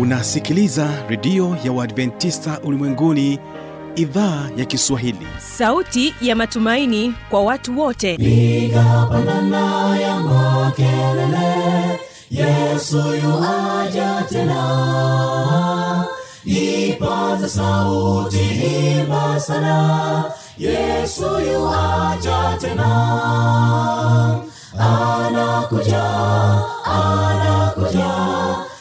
unasikiliza redio ya uadventista ulimwenguni idhaa ya kiswahili. Sauti ya matumaini kwa watu wote. Piga pandana ya makelele yesu yuaja tena. Ipaza sauti imba sana yesu yuaja tena. Anakuja anakuja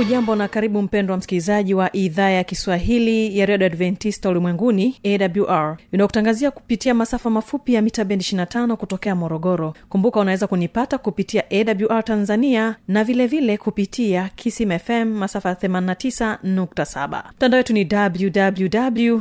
hujambo na karibu mpendwa msikilizaji wa idhaa ya kiswahili ya redio adventista ulimwenguni awr inayokutangazia kupitia masafa mafupi ya mita bendi 25 kutokea morogoro. Kumbuka unaweza kunipata kupitia awr tanzania na vilevile vile kupitia kisim fm masafa 89.7 mtandao wetu ni www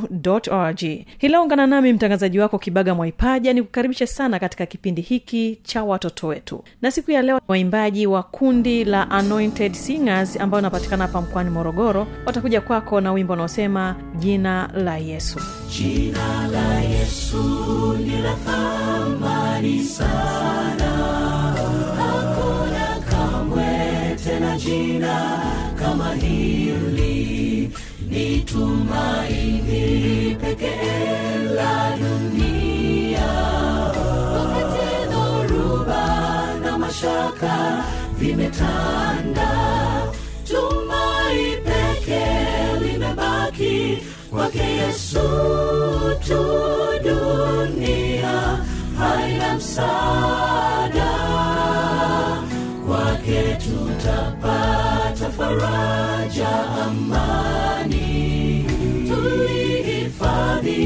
org hilo ungana nami mtangazaji wako kibaga mwaipaja ni kukaribisha sana katika kipindi hiki cha watoto wetu. Na siku ya leo waimbaji wa kundi la anointed singers ambao unapatikana hapa mkoani morogoro watakuja kwako na wimbo unaosema jina la yesu. Jina la yesu ni la thamani sana. Hakuna kamwe tena jina kama hili. Ni tumaini pekee la dunia. Wakati dhoruba na mashaka vimetanda kwake yesu tu dunia haina msaada. Kwake tutapata faraja amani. Tulihifadhi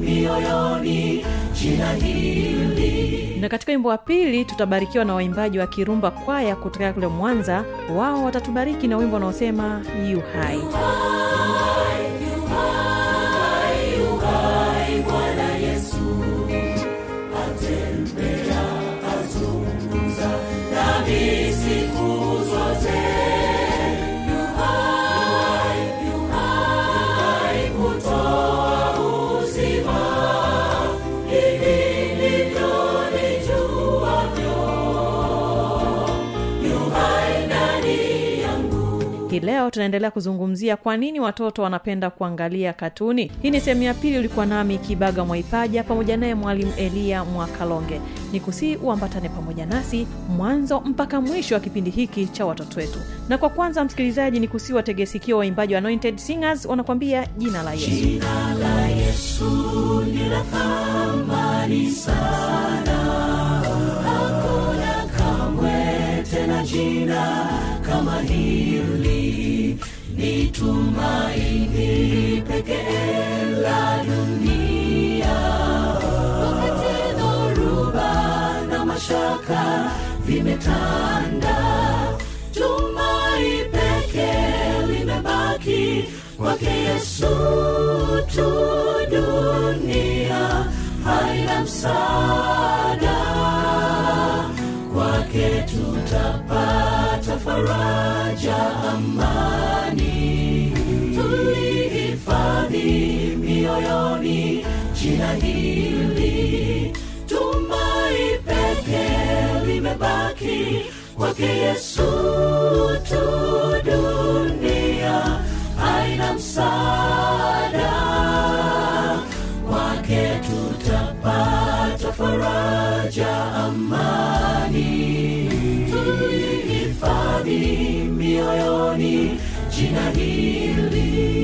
mioyoni jina hili. Na katika wimbo wa pili tutabarikiwa na waimbaji wa kirumba kwaya kutokea kule mwanza. Wao watatubariki na wimbo unaosema yu hai bwana leo tunaendelea kuzungumzia kwa nini watoto wanapenda kuangalia katuni. Hii ni sehemu ya pili ulikuwa nami kibaga mwaipaja pamoja naye mwalimu eliya mwakalonge. Ni kusii uambatane pamoja nasi mwanzo mpaka mwisho wa kipindi hiki cha watoto wetu. Na kwa kwanza msikilizaji ni kusii wategesikia waimbaji wa anointed singers wanakwambia jina la yesu. Jina la yesu ni la thamani sana. Hakuna kamwe tena jina kama hili ni tumaini pekee la dunia. Wakati dhoruba na mashaka vimetanda tumai pekee limebaki kwake yesu tu dunia. Haina msaada kwake tutapata faraja amani tulihifadhi mioyoni jina hili tumai peke limebaki kwake yesu tu. Dunia aina msaada kwake tutapata faraja amani. Tulihifadhi mioyoni jina hili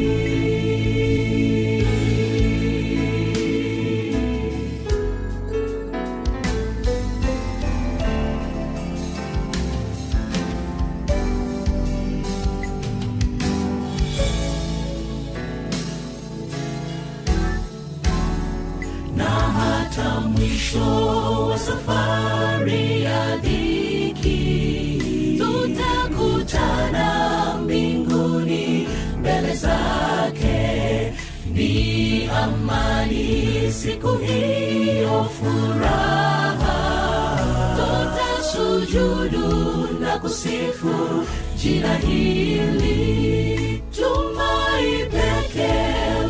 kusifu jina hili tumai peke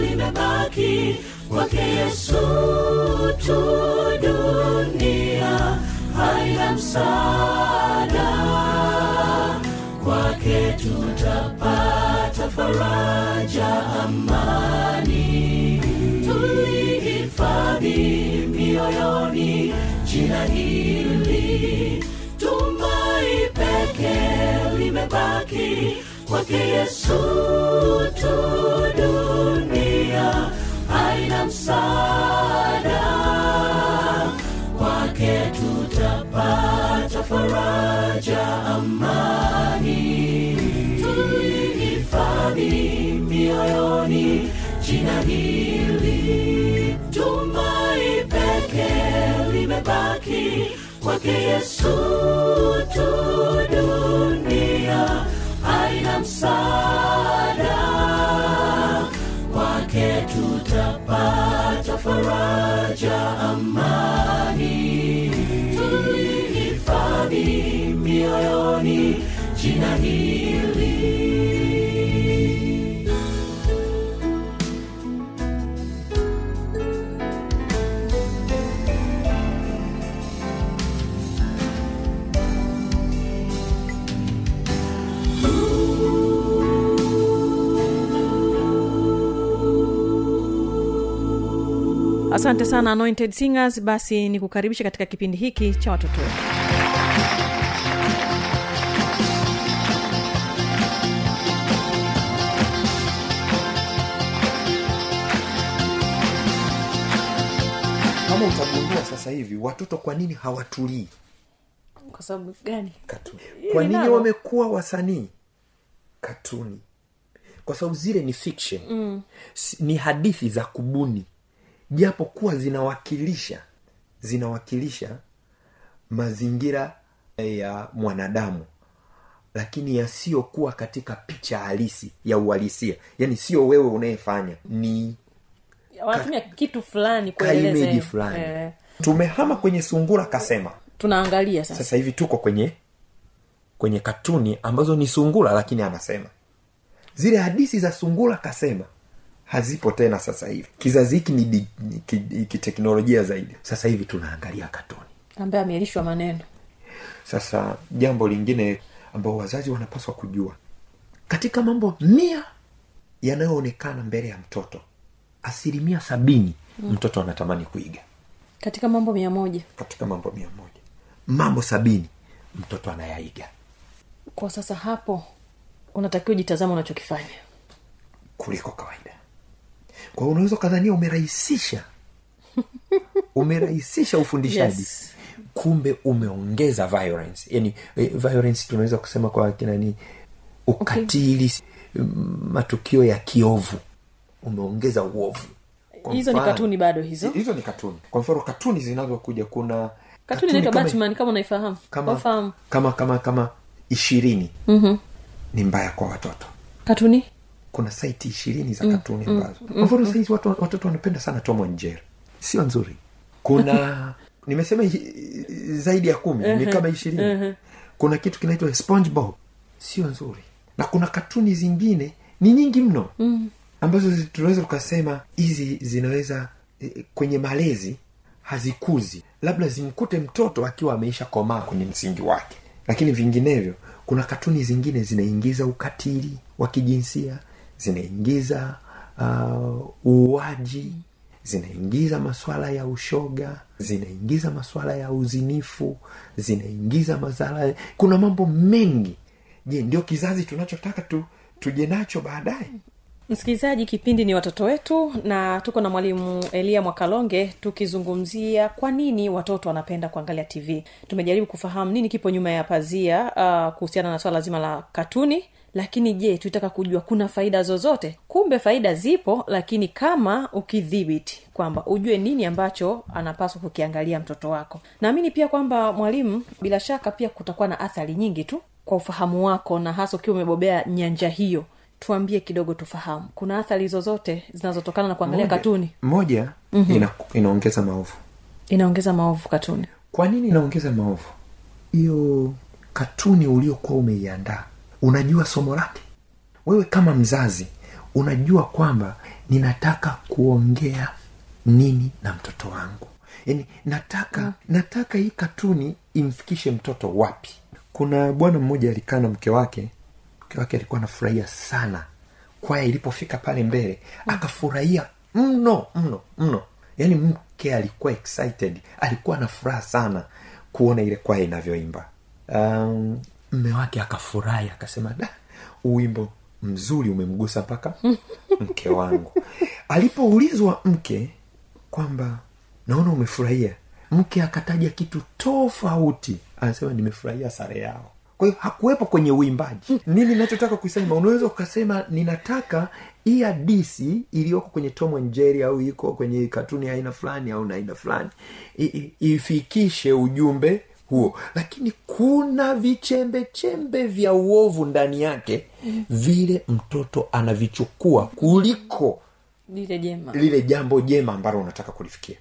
limebaki kwake yesu tu dunia. Haina msaada kwake tutapata faraja amani limebaki kwake yesu tu dunia. Haina msaada kwake tutapata faraja amani. Tuihifadhi mioyoni jina hili tumai peke limebaki kwake yesu tu dunia haina msaada. Kwake tutapata faraja amani. Tulihifadhi mioyoni jina hili asante sana anointed singers. Basi ni kukaribisha katika kipindi hiki cha watoto wetu. Kama utagundua sasa hivi watoto kwa nini hawatulii? Kwa sababu gani? Kwa nini wamekuwa wasanii? Katuni. Kwa sababu zile ni fiction. Mm. ni hadithi za kubuni japo kuwa zinawakilisha zinawakilisha mazingira ya mwanadamu lakini yasiyokuwa katika picha halisi ya uhalisia. Yani sio wewe unayefanya ni wanatumia kitu fulani eh, fulani. Eh, tumehama kwenye sungura kasema. Tunaangalia sasa. Sasa hivi tuko kwenye kwenye katuni ambazo ni sungura lakini anasema. Zile hadisi za sungura kasema hazipo tena sasa hivi. Kizazi hiki ni ni kiteknolojia zaidi. Sasa hivi tunaangalia katuni ambaye ameelishwa maneno. Sasa jambo lingine ambao wazazi wanapaswa kujua katika mambo mia yanayoonekana mbele ya mtoto asilimia sabini mm. mtoto anatamani kuiga. Katika mambo mia moja. Katika mambo mia moja. Mambo sabini mtoto anayaiga. Kwa sasa hapo unatakiwa ujitazama unachokifanya. Kuliko kawaida kwa hiyo unaweza ukadhania umerahisisha. Umerahisisha ufundishaji. Yes. kumbe umeongeza violence. Yani eh, violence tunaweza kusema kwa kinani ukatili okay. matukio ya kiovu. Umeongeza uovu. Hizo ni katuni bado hizo? Hizo ni katuni. Kwa mfano katuni zinazokuja kuna katuni inaitwa kama- batman kama unaifahamu. kama kama kama kama kama ishirini mm-hmm. ni mbaya kwa watoto. Katuni kuna saiti ishirini za katuni ambazo. kwa mfano sahizi watu, watoto wanapenda sana tom and jerry. Sio nzuri. Kuna nimesema zaidi ya kumi ni kama ishirini. kuna kitu kinaitwa spongebob. Sio nzuri. Na kuna katuni zingine ni nyingi mno ambazo tunaweza tukasema hizi zinaweza eh, kwenye malezi hazikuzi. Labda zimkute mtoto akiwa ameisha komaa kwenye msingi wake. Lakini vinginevyo kuna katuni zingine zinaingiza ukatili wa kijinsia zinaingiza uh, uuaji zinaingiza maswala ya ushoga zinaingiza maswala ya uzinifu zinaingiza mazala kuna mambo mengi. Je ndio kizazi tunachotaka tu tuje nacho baadaye? Msikilizaji kipindi ni watoto wetu na tuko na mwalimu elia mwakalonge tukizungumzia kwa nini watoto wanapenda kuangalia tv tumejaribu kufahamu nini kipo nyuma ya pazia uh, kuhusiana na swala zima la katuni lakini je tutaka kujua kuna faida zozote? Kumbe faida zipo lakini kama ukidhibiti kwamba ujue nini ambacho anapaswa kukiangalia mtoto wako. Naamini pia kwamba mwalimu bila shaka pia kutakuwa na athari nyingi tu kwa ufahamu wako na hasa ukiwa umebobea nyanja hiyo. Tuambie kidogo tufahamu. Kuna athari zozote zinazotokana na kuangalia katuni? Moja mm-hmm. ina, inaongeza maovu. Inaongeza maovu katuni. Kwa nini inaongeza maovu? Hiyo katuni uliokuwa umeiandaa unajua somo lake? Wewe kama mzazi unajua kwamba ninataka kuongea nini na mtoto wangu. Yani nataka mm. nataka hii katuni imfikishe mtoto wapi? Kuna bwana mmoja alikaa na mke wake mke wake alikuwa anafurahia sana. Kwaya ilipofika pale mbele mm. akafurahia mno mno mno. Yaani mke alikuwa excited alikuwa na furaha sana kuona ile kwaya inavyoimba. Um, mme wake akafurahi akasema da uwimbo mzuri umemgusa mpaka mke wangu. Alipoulizwa mke kwamba naona umefurahia mke akataja kitu tofauti anasema nimefurahia sare yao. Kwa hiyo hakuwepo kwenye uimbaji. Nini nachotaka kusema unaweza ukasema ninataka hii hadisi iliyoko kwenye tom njeri au iko kwenye katuni aina fulani au na aina fulani ifikishe ujumbe huo. Lakini kuna vichembechembe vya uovu ndani yake vile mtoto anavichukua kuliko lile jema lile jambo jema ambalo unataka kulifikia.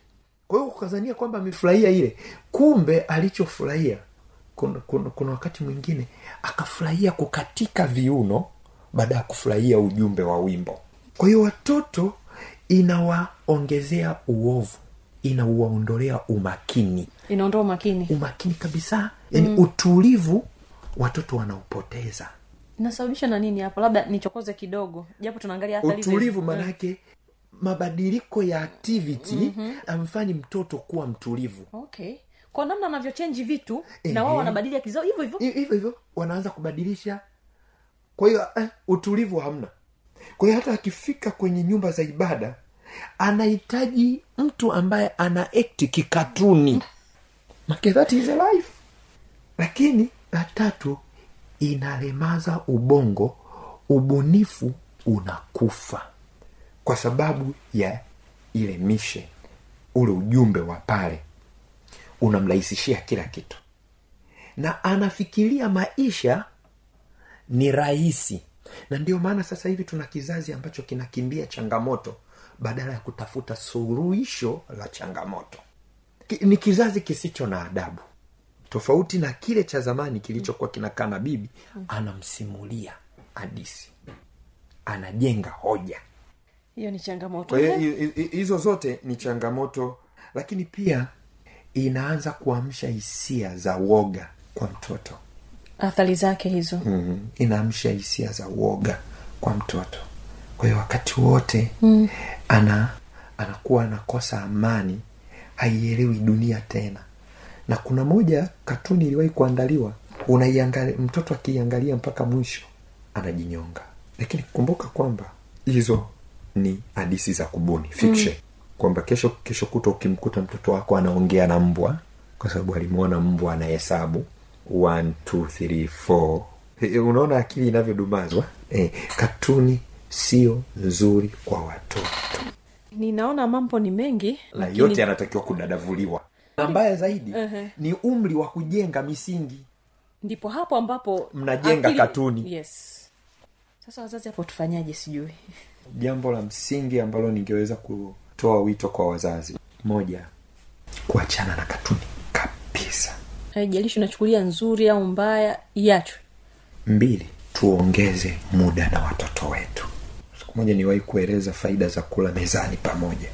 Kwa hiyo ukazania kwamba amefurahia ile kumbe alichofurahia kuna, kuna, kuna wakati mwingine akafurahia kukatika viuno baada ya kufurahia ujumbe wa wimbo. Kwa hiyo watoto inawaongezea uovu inauwaondolea umakini. Inaondoa umakini. Umakini kabisa yani mm. utulivu watoto wanaupoteza inasababisha na nini hapo labda nichokoze kidogo. Japo tunaangalia utulivu maanaake mabadiliko ya activity mm-hmm. amfanyi mtoto kuwa mtulivu. Okay. Kwa namna anavyochenji vitu Ehe. na wao wanabadili akili hivyo hivyo. Hivyo hivyo wanaanza kubadilisha. Kwa hiyo eh, utulivu hamna. Kwa hiyo hata akifika kwenye nyumba za ibada anahitaji mtu ambaye ana ekti kikatuni. Make that is life. Lakini la tatu inalemaza ubongo ubunifu unakufa kwa sababu ya ile mishe ule ujumbe wa pale. Unamrahisishia kila kitu. Na anafikiria maisha ni rahisi. Na ndio maana sasa hivi tuna kizazi ambacho kinakimbia changamoto badala ya kutafuta suluhisho la changamoto. Ki- ni kizazi kisicho na adabu. Tofauti na kile cha zamani kilichokuwa kinakaa na bibi anamsimulia hadisi anajenga hoja. Hiyo ni changamoto. Hizo zote ni changamoto lakini pia inaanza kuamsha hisia za woga kwa mtoto. Athari zake hizo. Mm, inaamsha hisia za uoga kwa mtoto kwa hiyo wakati wote mm. ana anakuwa anakosa amani haielewi dunia tena na kuna moja katuni iliwahi kuandaliwa unaiangalia mtoto akiiangalia mpaka mwisho anajinyonga lakini kumbuka kwamba hizo ni hadisi za kubuni fiction mm. kwamba kesho kesho kuta ukimkuta mtoto wako anaongea na mbwa kwa sababu alimwona mbwa anahesabu One, two, three, four. Eh, unaona akili inavyodumazwa e, katuni sio nzuri kwa watoto. Ninaona mambo ni mengi na lakini- yote yanatakiwa kudadavuliwa. Mbaya zaidi ni umri wa kujenga misingi. Ndipo hapo ambapo Mnajenga akili- katuni. yes. Sasa wazazi hapo tufanyaje sijui. Jambo la msingi ambalo ningeweza kutoa wito kwa wazazi moja kuachana na katuni kabisa. Haijalishi unachukulia nzuri au mbaya iachwe. Mbili tuongeze muda na watoto wetu siku moja niwahi kueleza faida za kula mezani pamoja.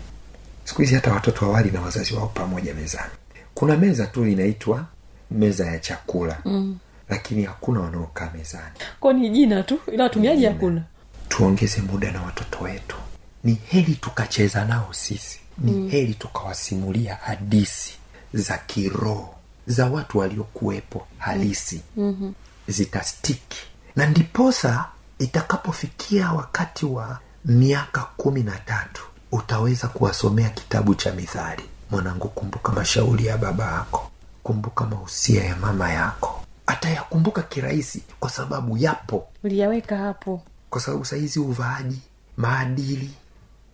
Siku hizi hata watoto awali na wazazi wao pamoja mezani. Kuna meza tu inaitwa meza ya chakula. Mm. lakini hakuna wanaokaa mezani. Ko ni jina tu ila watumiaji hakuna. Tuongeze muda na watoto wetu. Ni heri tukacheza nao sisi. Ni mm. heri tukawasimulia hadisi za kiroho za watu waliokuwepo halisi. Mm-hmm. zitastiki na ndiposa itakapofikia wakati wa miaka kumi na tatu utaweza kuwasomea kitabu cha mithali. Mwanangu kumbuka mashauri ya baba yako. Kumbuka mahusia ya mama yako. Atayakumbuka kirahisi kwa sababu yapo. Uliyaweka hapo. Kwa sababu sahizi uvaaji maadili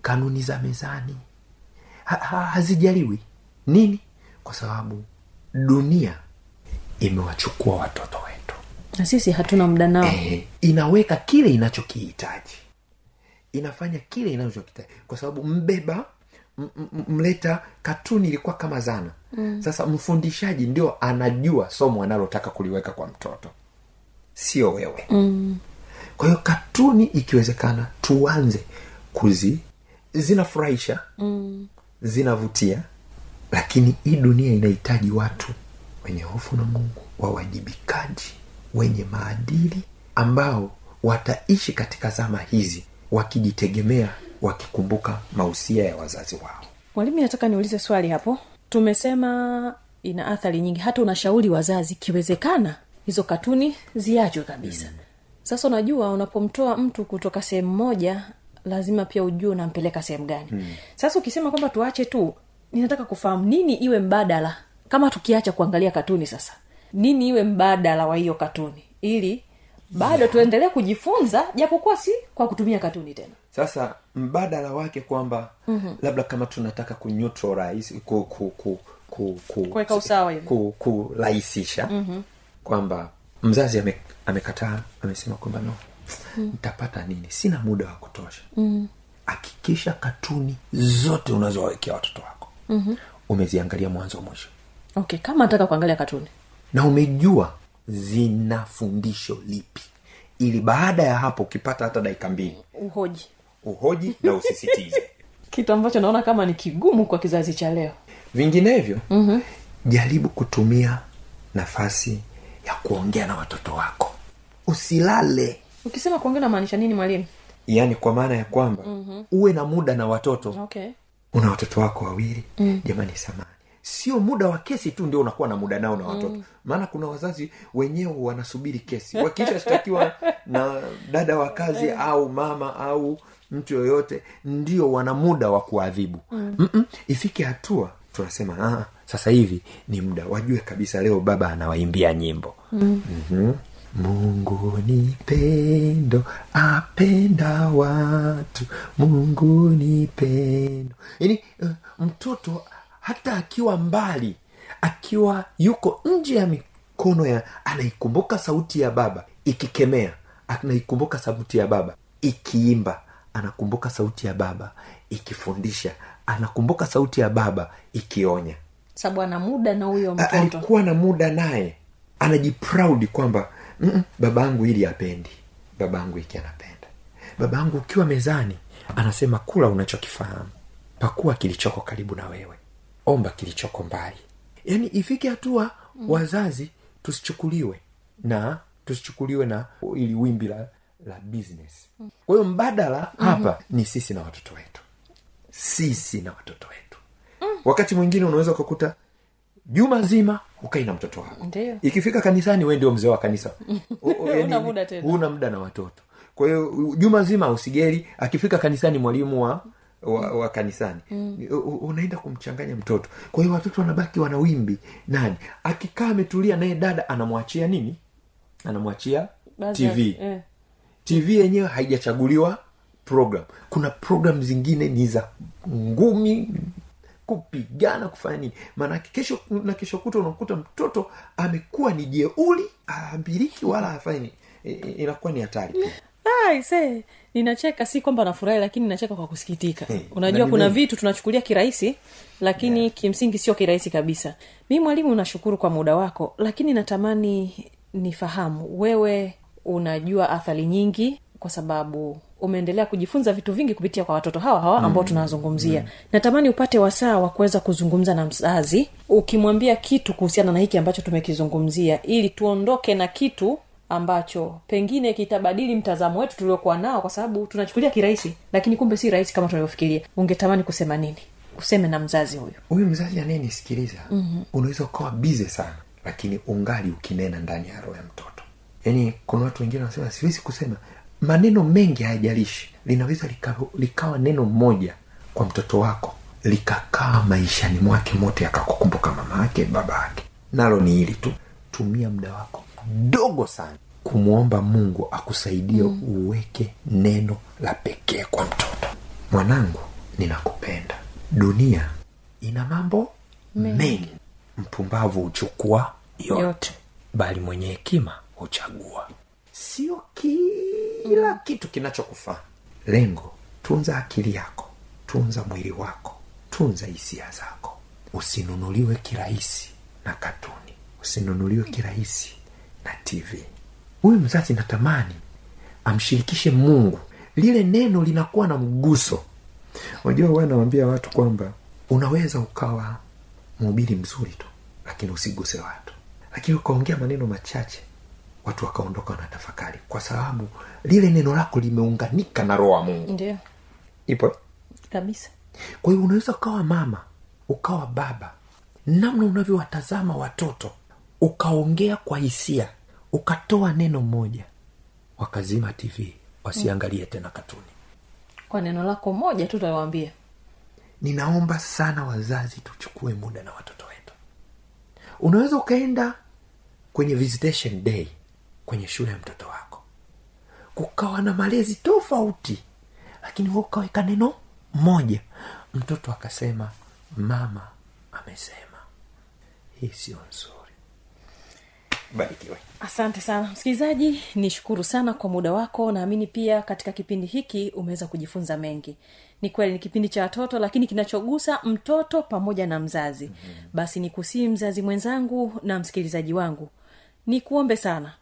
kanuni za mezani ha, ha, hazijaliwi. Nini? Kwa sababu dunia imewachukua watoto wetu na sisi hatuna muda nao. Eh, inaweka kile inachokihitaji. Inafanya kile inachokihitaji. Kwa sababu mbeba m- m- mleta katuni ilikuwa kama zana. Mm. sasa mfundishaji ndio anajua somo analotaka kuliweka kwa mtoto. Sio wewe. Mm. kwa hiyo katuni ikiwezekana tuanze kuzi zinafurahisha mm. zinavutia lakini hii dunia inahitaji watu wenye hofu na mungu wawajibikaji wenye maadili ambao wataishi katika zama hizi wakijitegemea wakikumbuka mausia ya wazazi wao. Mwalimu nataka niulize swali hapo. Tumesema ina athari nyingi. Hata unashauri wazazi ikiwezekana hizo katuni ziachwe kabisa. Mm. sasa unajua unapomtoa mtu kutoka sehemu moja lazima pia ujue unampeleka sehemu gani. Mm. sasa ukisema kwamba tuache tu ninataka kufahamu nini iwe mbadala kama tukiacha kuangalia katuni sasa nini iwe mbadala wa hiyo katuni. Ili bado tuendelee kujifunza japokuwa si kwa kutumia katuni tena. Sasa mbadala wake kwamba mm-hmm. labda kama tunataka kuneutralize ku, ku, ku, ku, ku, Kuweka usawa hivi. ku, kurahisisha mm-hmm. kwamba mzazi ame, amekataa amesema kwamba no nitapata nini? Sina muda wa kutosha. Hakikisha katuni zote unazowawekea watoto wako. Mm-hmm. umeziangalia mwanzo mwisho. Okay kama nataka kuangalia katuni na umejua zina fundisho lipi. Ili baada ya hapo ukipata hata dakika mbili. Uhoji. Uhoji na usisitize. Kitu ambacho naona kama ni kigumu kwa kizazi cha leo. Vinginevyo mm-hmm. jaribu kutumia nafasi ya kuongea na watoto wako. Usilale. Ukisema kuongea namaanisha nini mwalimu? Yaani kwa maana ya kwamba mm-hmm. uwe na muda na watoto. Okay. Una watoto wako wawili. Mm. jamani samani sio muda wa kesi tu ndio unakuwa na muda nao na watoto. Maana kuna wazazi wenyewe wanasubiri kesi. Wakishashtakiwa na dada wa kazi au mama au mtu yoyote ndio wana muda wa kuadhibu. Mm. ifike hatua tunasema ah, sasa hivi ni muda. Wajue kabisa leo baba anawaimbia nyimbo. Mm. mm-hmm. mungu ni pendo apenda watu. Mungu ni pendo. Yaani uh, mtoto hata akiwa mbali akiwa yuko nje ya mikono ya anaikumbuka sauti ya baba ikikemea anaikumbuka sauti ya baba ikiimba anakumbuka sauti ya baba ikifundisha anakumbuka sauti ya baba ikionya. Sababu ana muda na huyo mtoto. alikuwa na muda naye. Anajiproudi kwamba "Mm-mm, babangu hili apendi. Babangu iki anapenda. Babangu ukiwa mezani anasema kula unachokifahamu. Pakua kilichoko karibu na wewe omba kilichoko mbali. Yaani ifike hatua mm. wazazi tusichukuliwe na tusichukuliwe na ili wimbi la la business. Kwa hiyo mbadala mm-hmm. hapa ni sisi na watoto wetu. Sisi na watoto wetu. Mm. wakati mwingine unaweza ukakuta juma zima ukai na mtoto wako. Ndiyo. ikifika kanisani we ndio mzee wa kanisa. Huna muda na watoto. Kwa hiyo juma zima usigeli akifika kanisani mwalimu wa wa, wa kanisani. Mm. unaenda kumchanganya mtoto. Kwa hiyo watoto wanabaki wana wimbi. Nani? Akikaa ametulia naye dada anamwachia nini? Anamwachia tv eh. tv yenyewe haijachaguliwa program. Kuna program zingine ni za ngumi kupigana kufanya nini. Maanake kesho na kesho kuta unakuta mtoto amekuwa ni jeuli aambiriki wala afanye nini. Inakuwa ni hatari pia ninacheka si kwamba nafurahi lakini nacheka kwa kusikitika. Eh, unajua kuna vitu tunachukulia kirahisi lakini yeah. kimsingi sio kirahisi kabisa. Mi mwalimu nashukuru kwa muda wako lakini natamani nifahamu wewe unajua athari nyingi kwa sababu umeendelea kujifunza vitu vingi kupitia kwa watoto hawa hawa ambao tunawazungumzia mm. natamani upate wasaa wa kuweza kuzungumza na mzazi ukimwambia kitu kuhusiana na hiki ambacho tumekizungumzia ili tuondoke na kitu ambacho pengine kitabadili mtazamo wetu tuliokuwa nao kwa sababu tunachukulia kirahisi lakini kumbe si rahisi kama tunavyofikiria. Ungetamani kusema nini? Useme na mzazi huyu huyu mzazi anayenisikiliza mm-hmm. unaweza ukawa bize sana lakini ungali ukinena ndani ya roho ya mtoto. Yaani kuna watu wengine wanasema siwezi kusema. Maneno mengi hayajalishi. Linaweza likawa, likawa neno moja kwa mtoto wako likakaa maishani mwake mote akakukumbuka mama yake baba yake. Nalo ni hili tu. Tumia muda wako mdogo sana kumwomba mungu akusaidie mm. uweke neno la pekee kwa mtoto. Mwanangu ninakupenda. Dunia ina mambo mengi. mpumbavu huchukua yote, Yote. bali mwenye hekima huchagua. Sio kila kitu kinachokufaa. Lengo tunza akili yako. Tunza mwili wako. Tunza hisia zako. Usinunuliwe kirahisi na katuni. Usinunuliwe kirahisi na tv huyu mzazi natamani amshirikishe mungu. Lile neno linakuwa na mguso. Unajua huwa nawambia watu kwamba unaweza ukawa mhubiri mzuri tu lakini usiguse watu. Lakini ukaongea maneno machache watu wakaondoka na tafakari kwa sababu lile neno lako limeunganika na roho wa mungu. Ndio. Ipo? Kabisa. Kwa hiyo unaweza ukawa mama ukawa baba. Namna unavyowatazama watoto ukaongea kwa hisia ukatoa neno moja wakazima tv wasiangalie tena katuni. Kwa neno lako moja tu tawambia ninaomba sana wazazi tuchukue muda na watoto wetu. Unaweza ukaenda kwenye visitation day kwenye shule ya mtoto wako. Kukawa na malezi tofauti lakini wewe ukaweka neno moja. Mtoto akasema mama amesema hii sio nzuri barikiwe. Asante sana. Msikilizaji nishukuru sana kwa muda wako. Naamini pia katika kipindi hiki umeweza kujifunza mengi. Ni kweli ni kipindi cha watoto lakini kinachogusa mtoto pamoja na mzazi. Mm-hmm. basi nikusii mzazi mwenzangu na msikilizaji wangu. Ni kuombe sana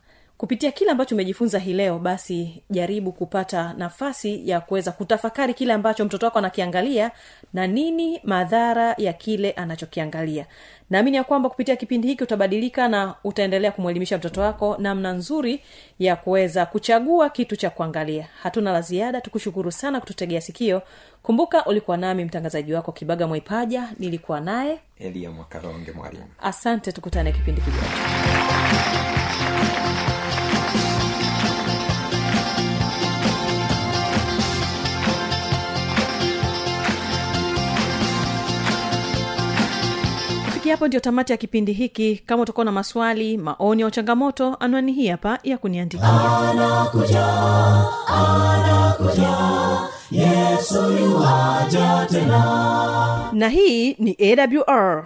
kupitia kile ambacho umejifunza hii leo basi jaribu kupata nafasi ya kuweza kutafakari kile ambacho mtoto wako anakiangalia na nini madhara ya kile anachokiangalia. Naamini ya kwamba kupitia kipindi hiki utabadilika na utaendelea kumwelimisha mtoto wako namna nzuri ya kuweza kuchagua kitu cha kuangalia. Hatuna la ziada tukushukuru sana kututegea sikio. Kumbuka ulikuwa nami mtangazaji wako kibaga mwaipaja nilikuwa naye elia mwakaronge mwalimu. Asante tukutane kipindi kijacho hapo ndio tamati ya kipindi hiki. Kama utakuwa na maswali maoni au changamoto anwani hii hapa ya kuniandikia. Anakuja anakuja. Yesu yuwaja tena. Na hii ni awr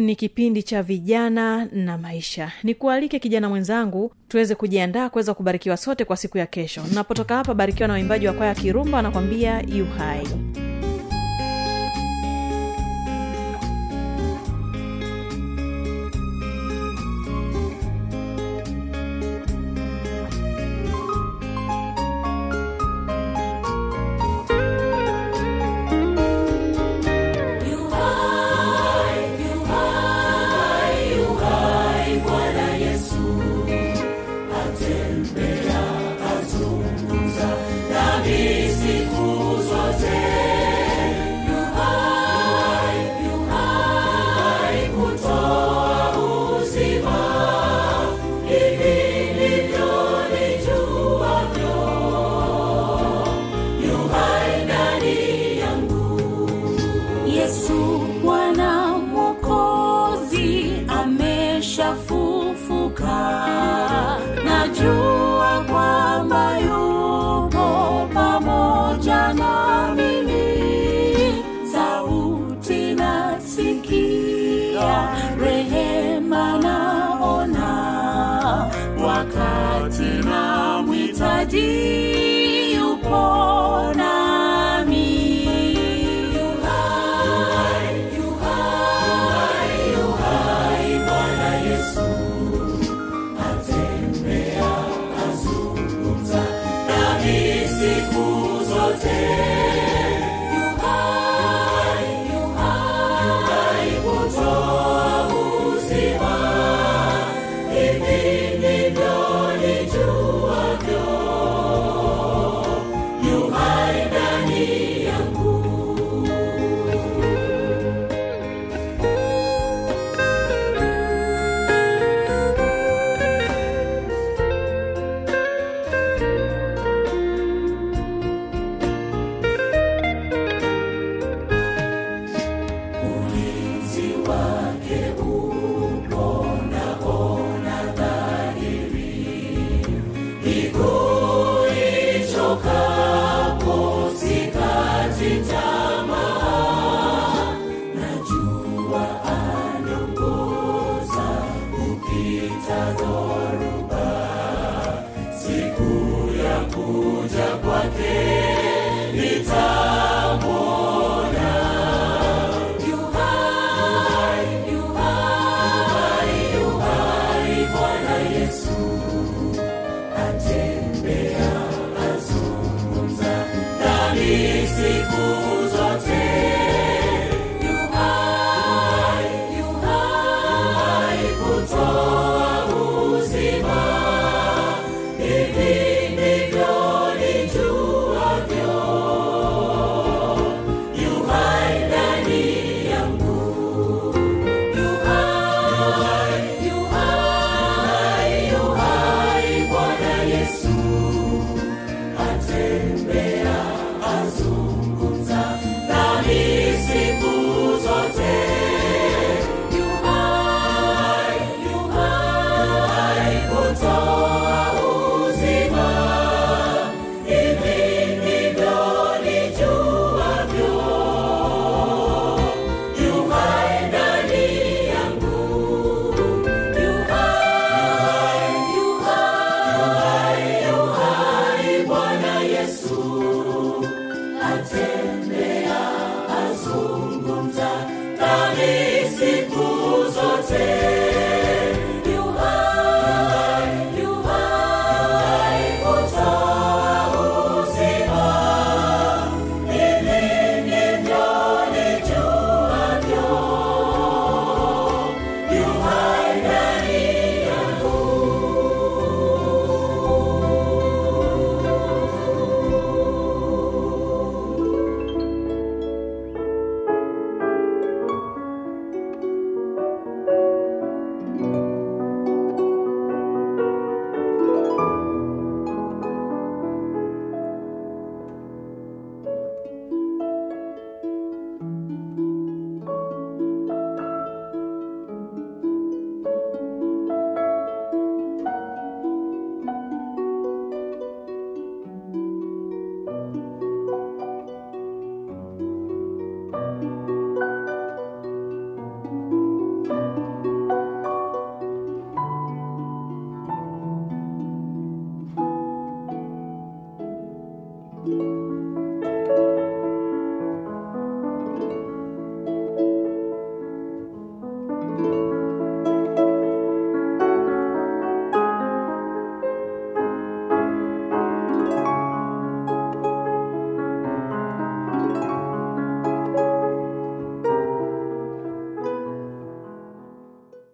ni kipindi cha vijana na maisha. Nikualike kijana mwenzangu tuweze kujiandaa kuweza kubarikiwa sote kwa siku ya kesho. Napotoka hapa barikiwa na waimbaji wa kwaya kirumba anakwambia yu Phúc! hati Jesus.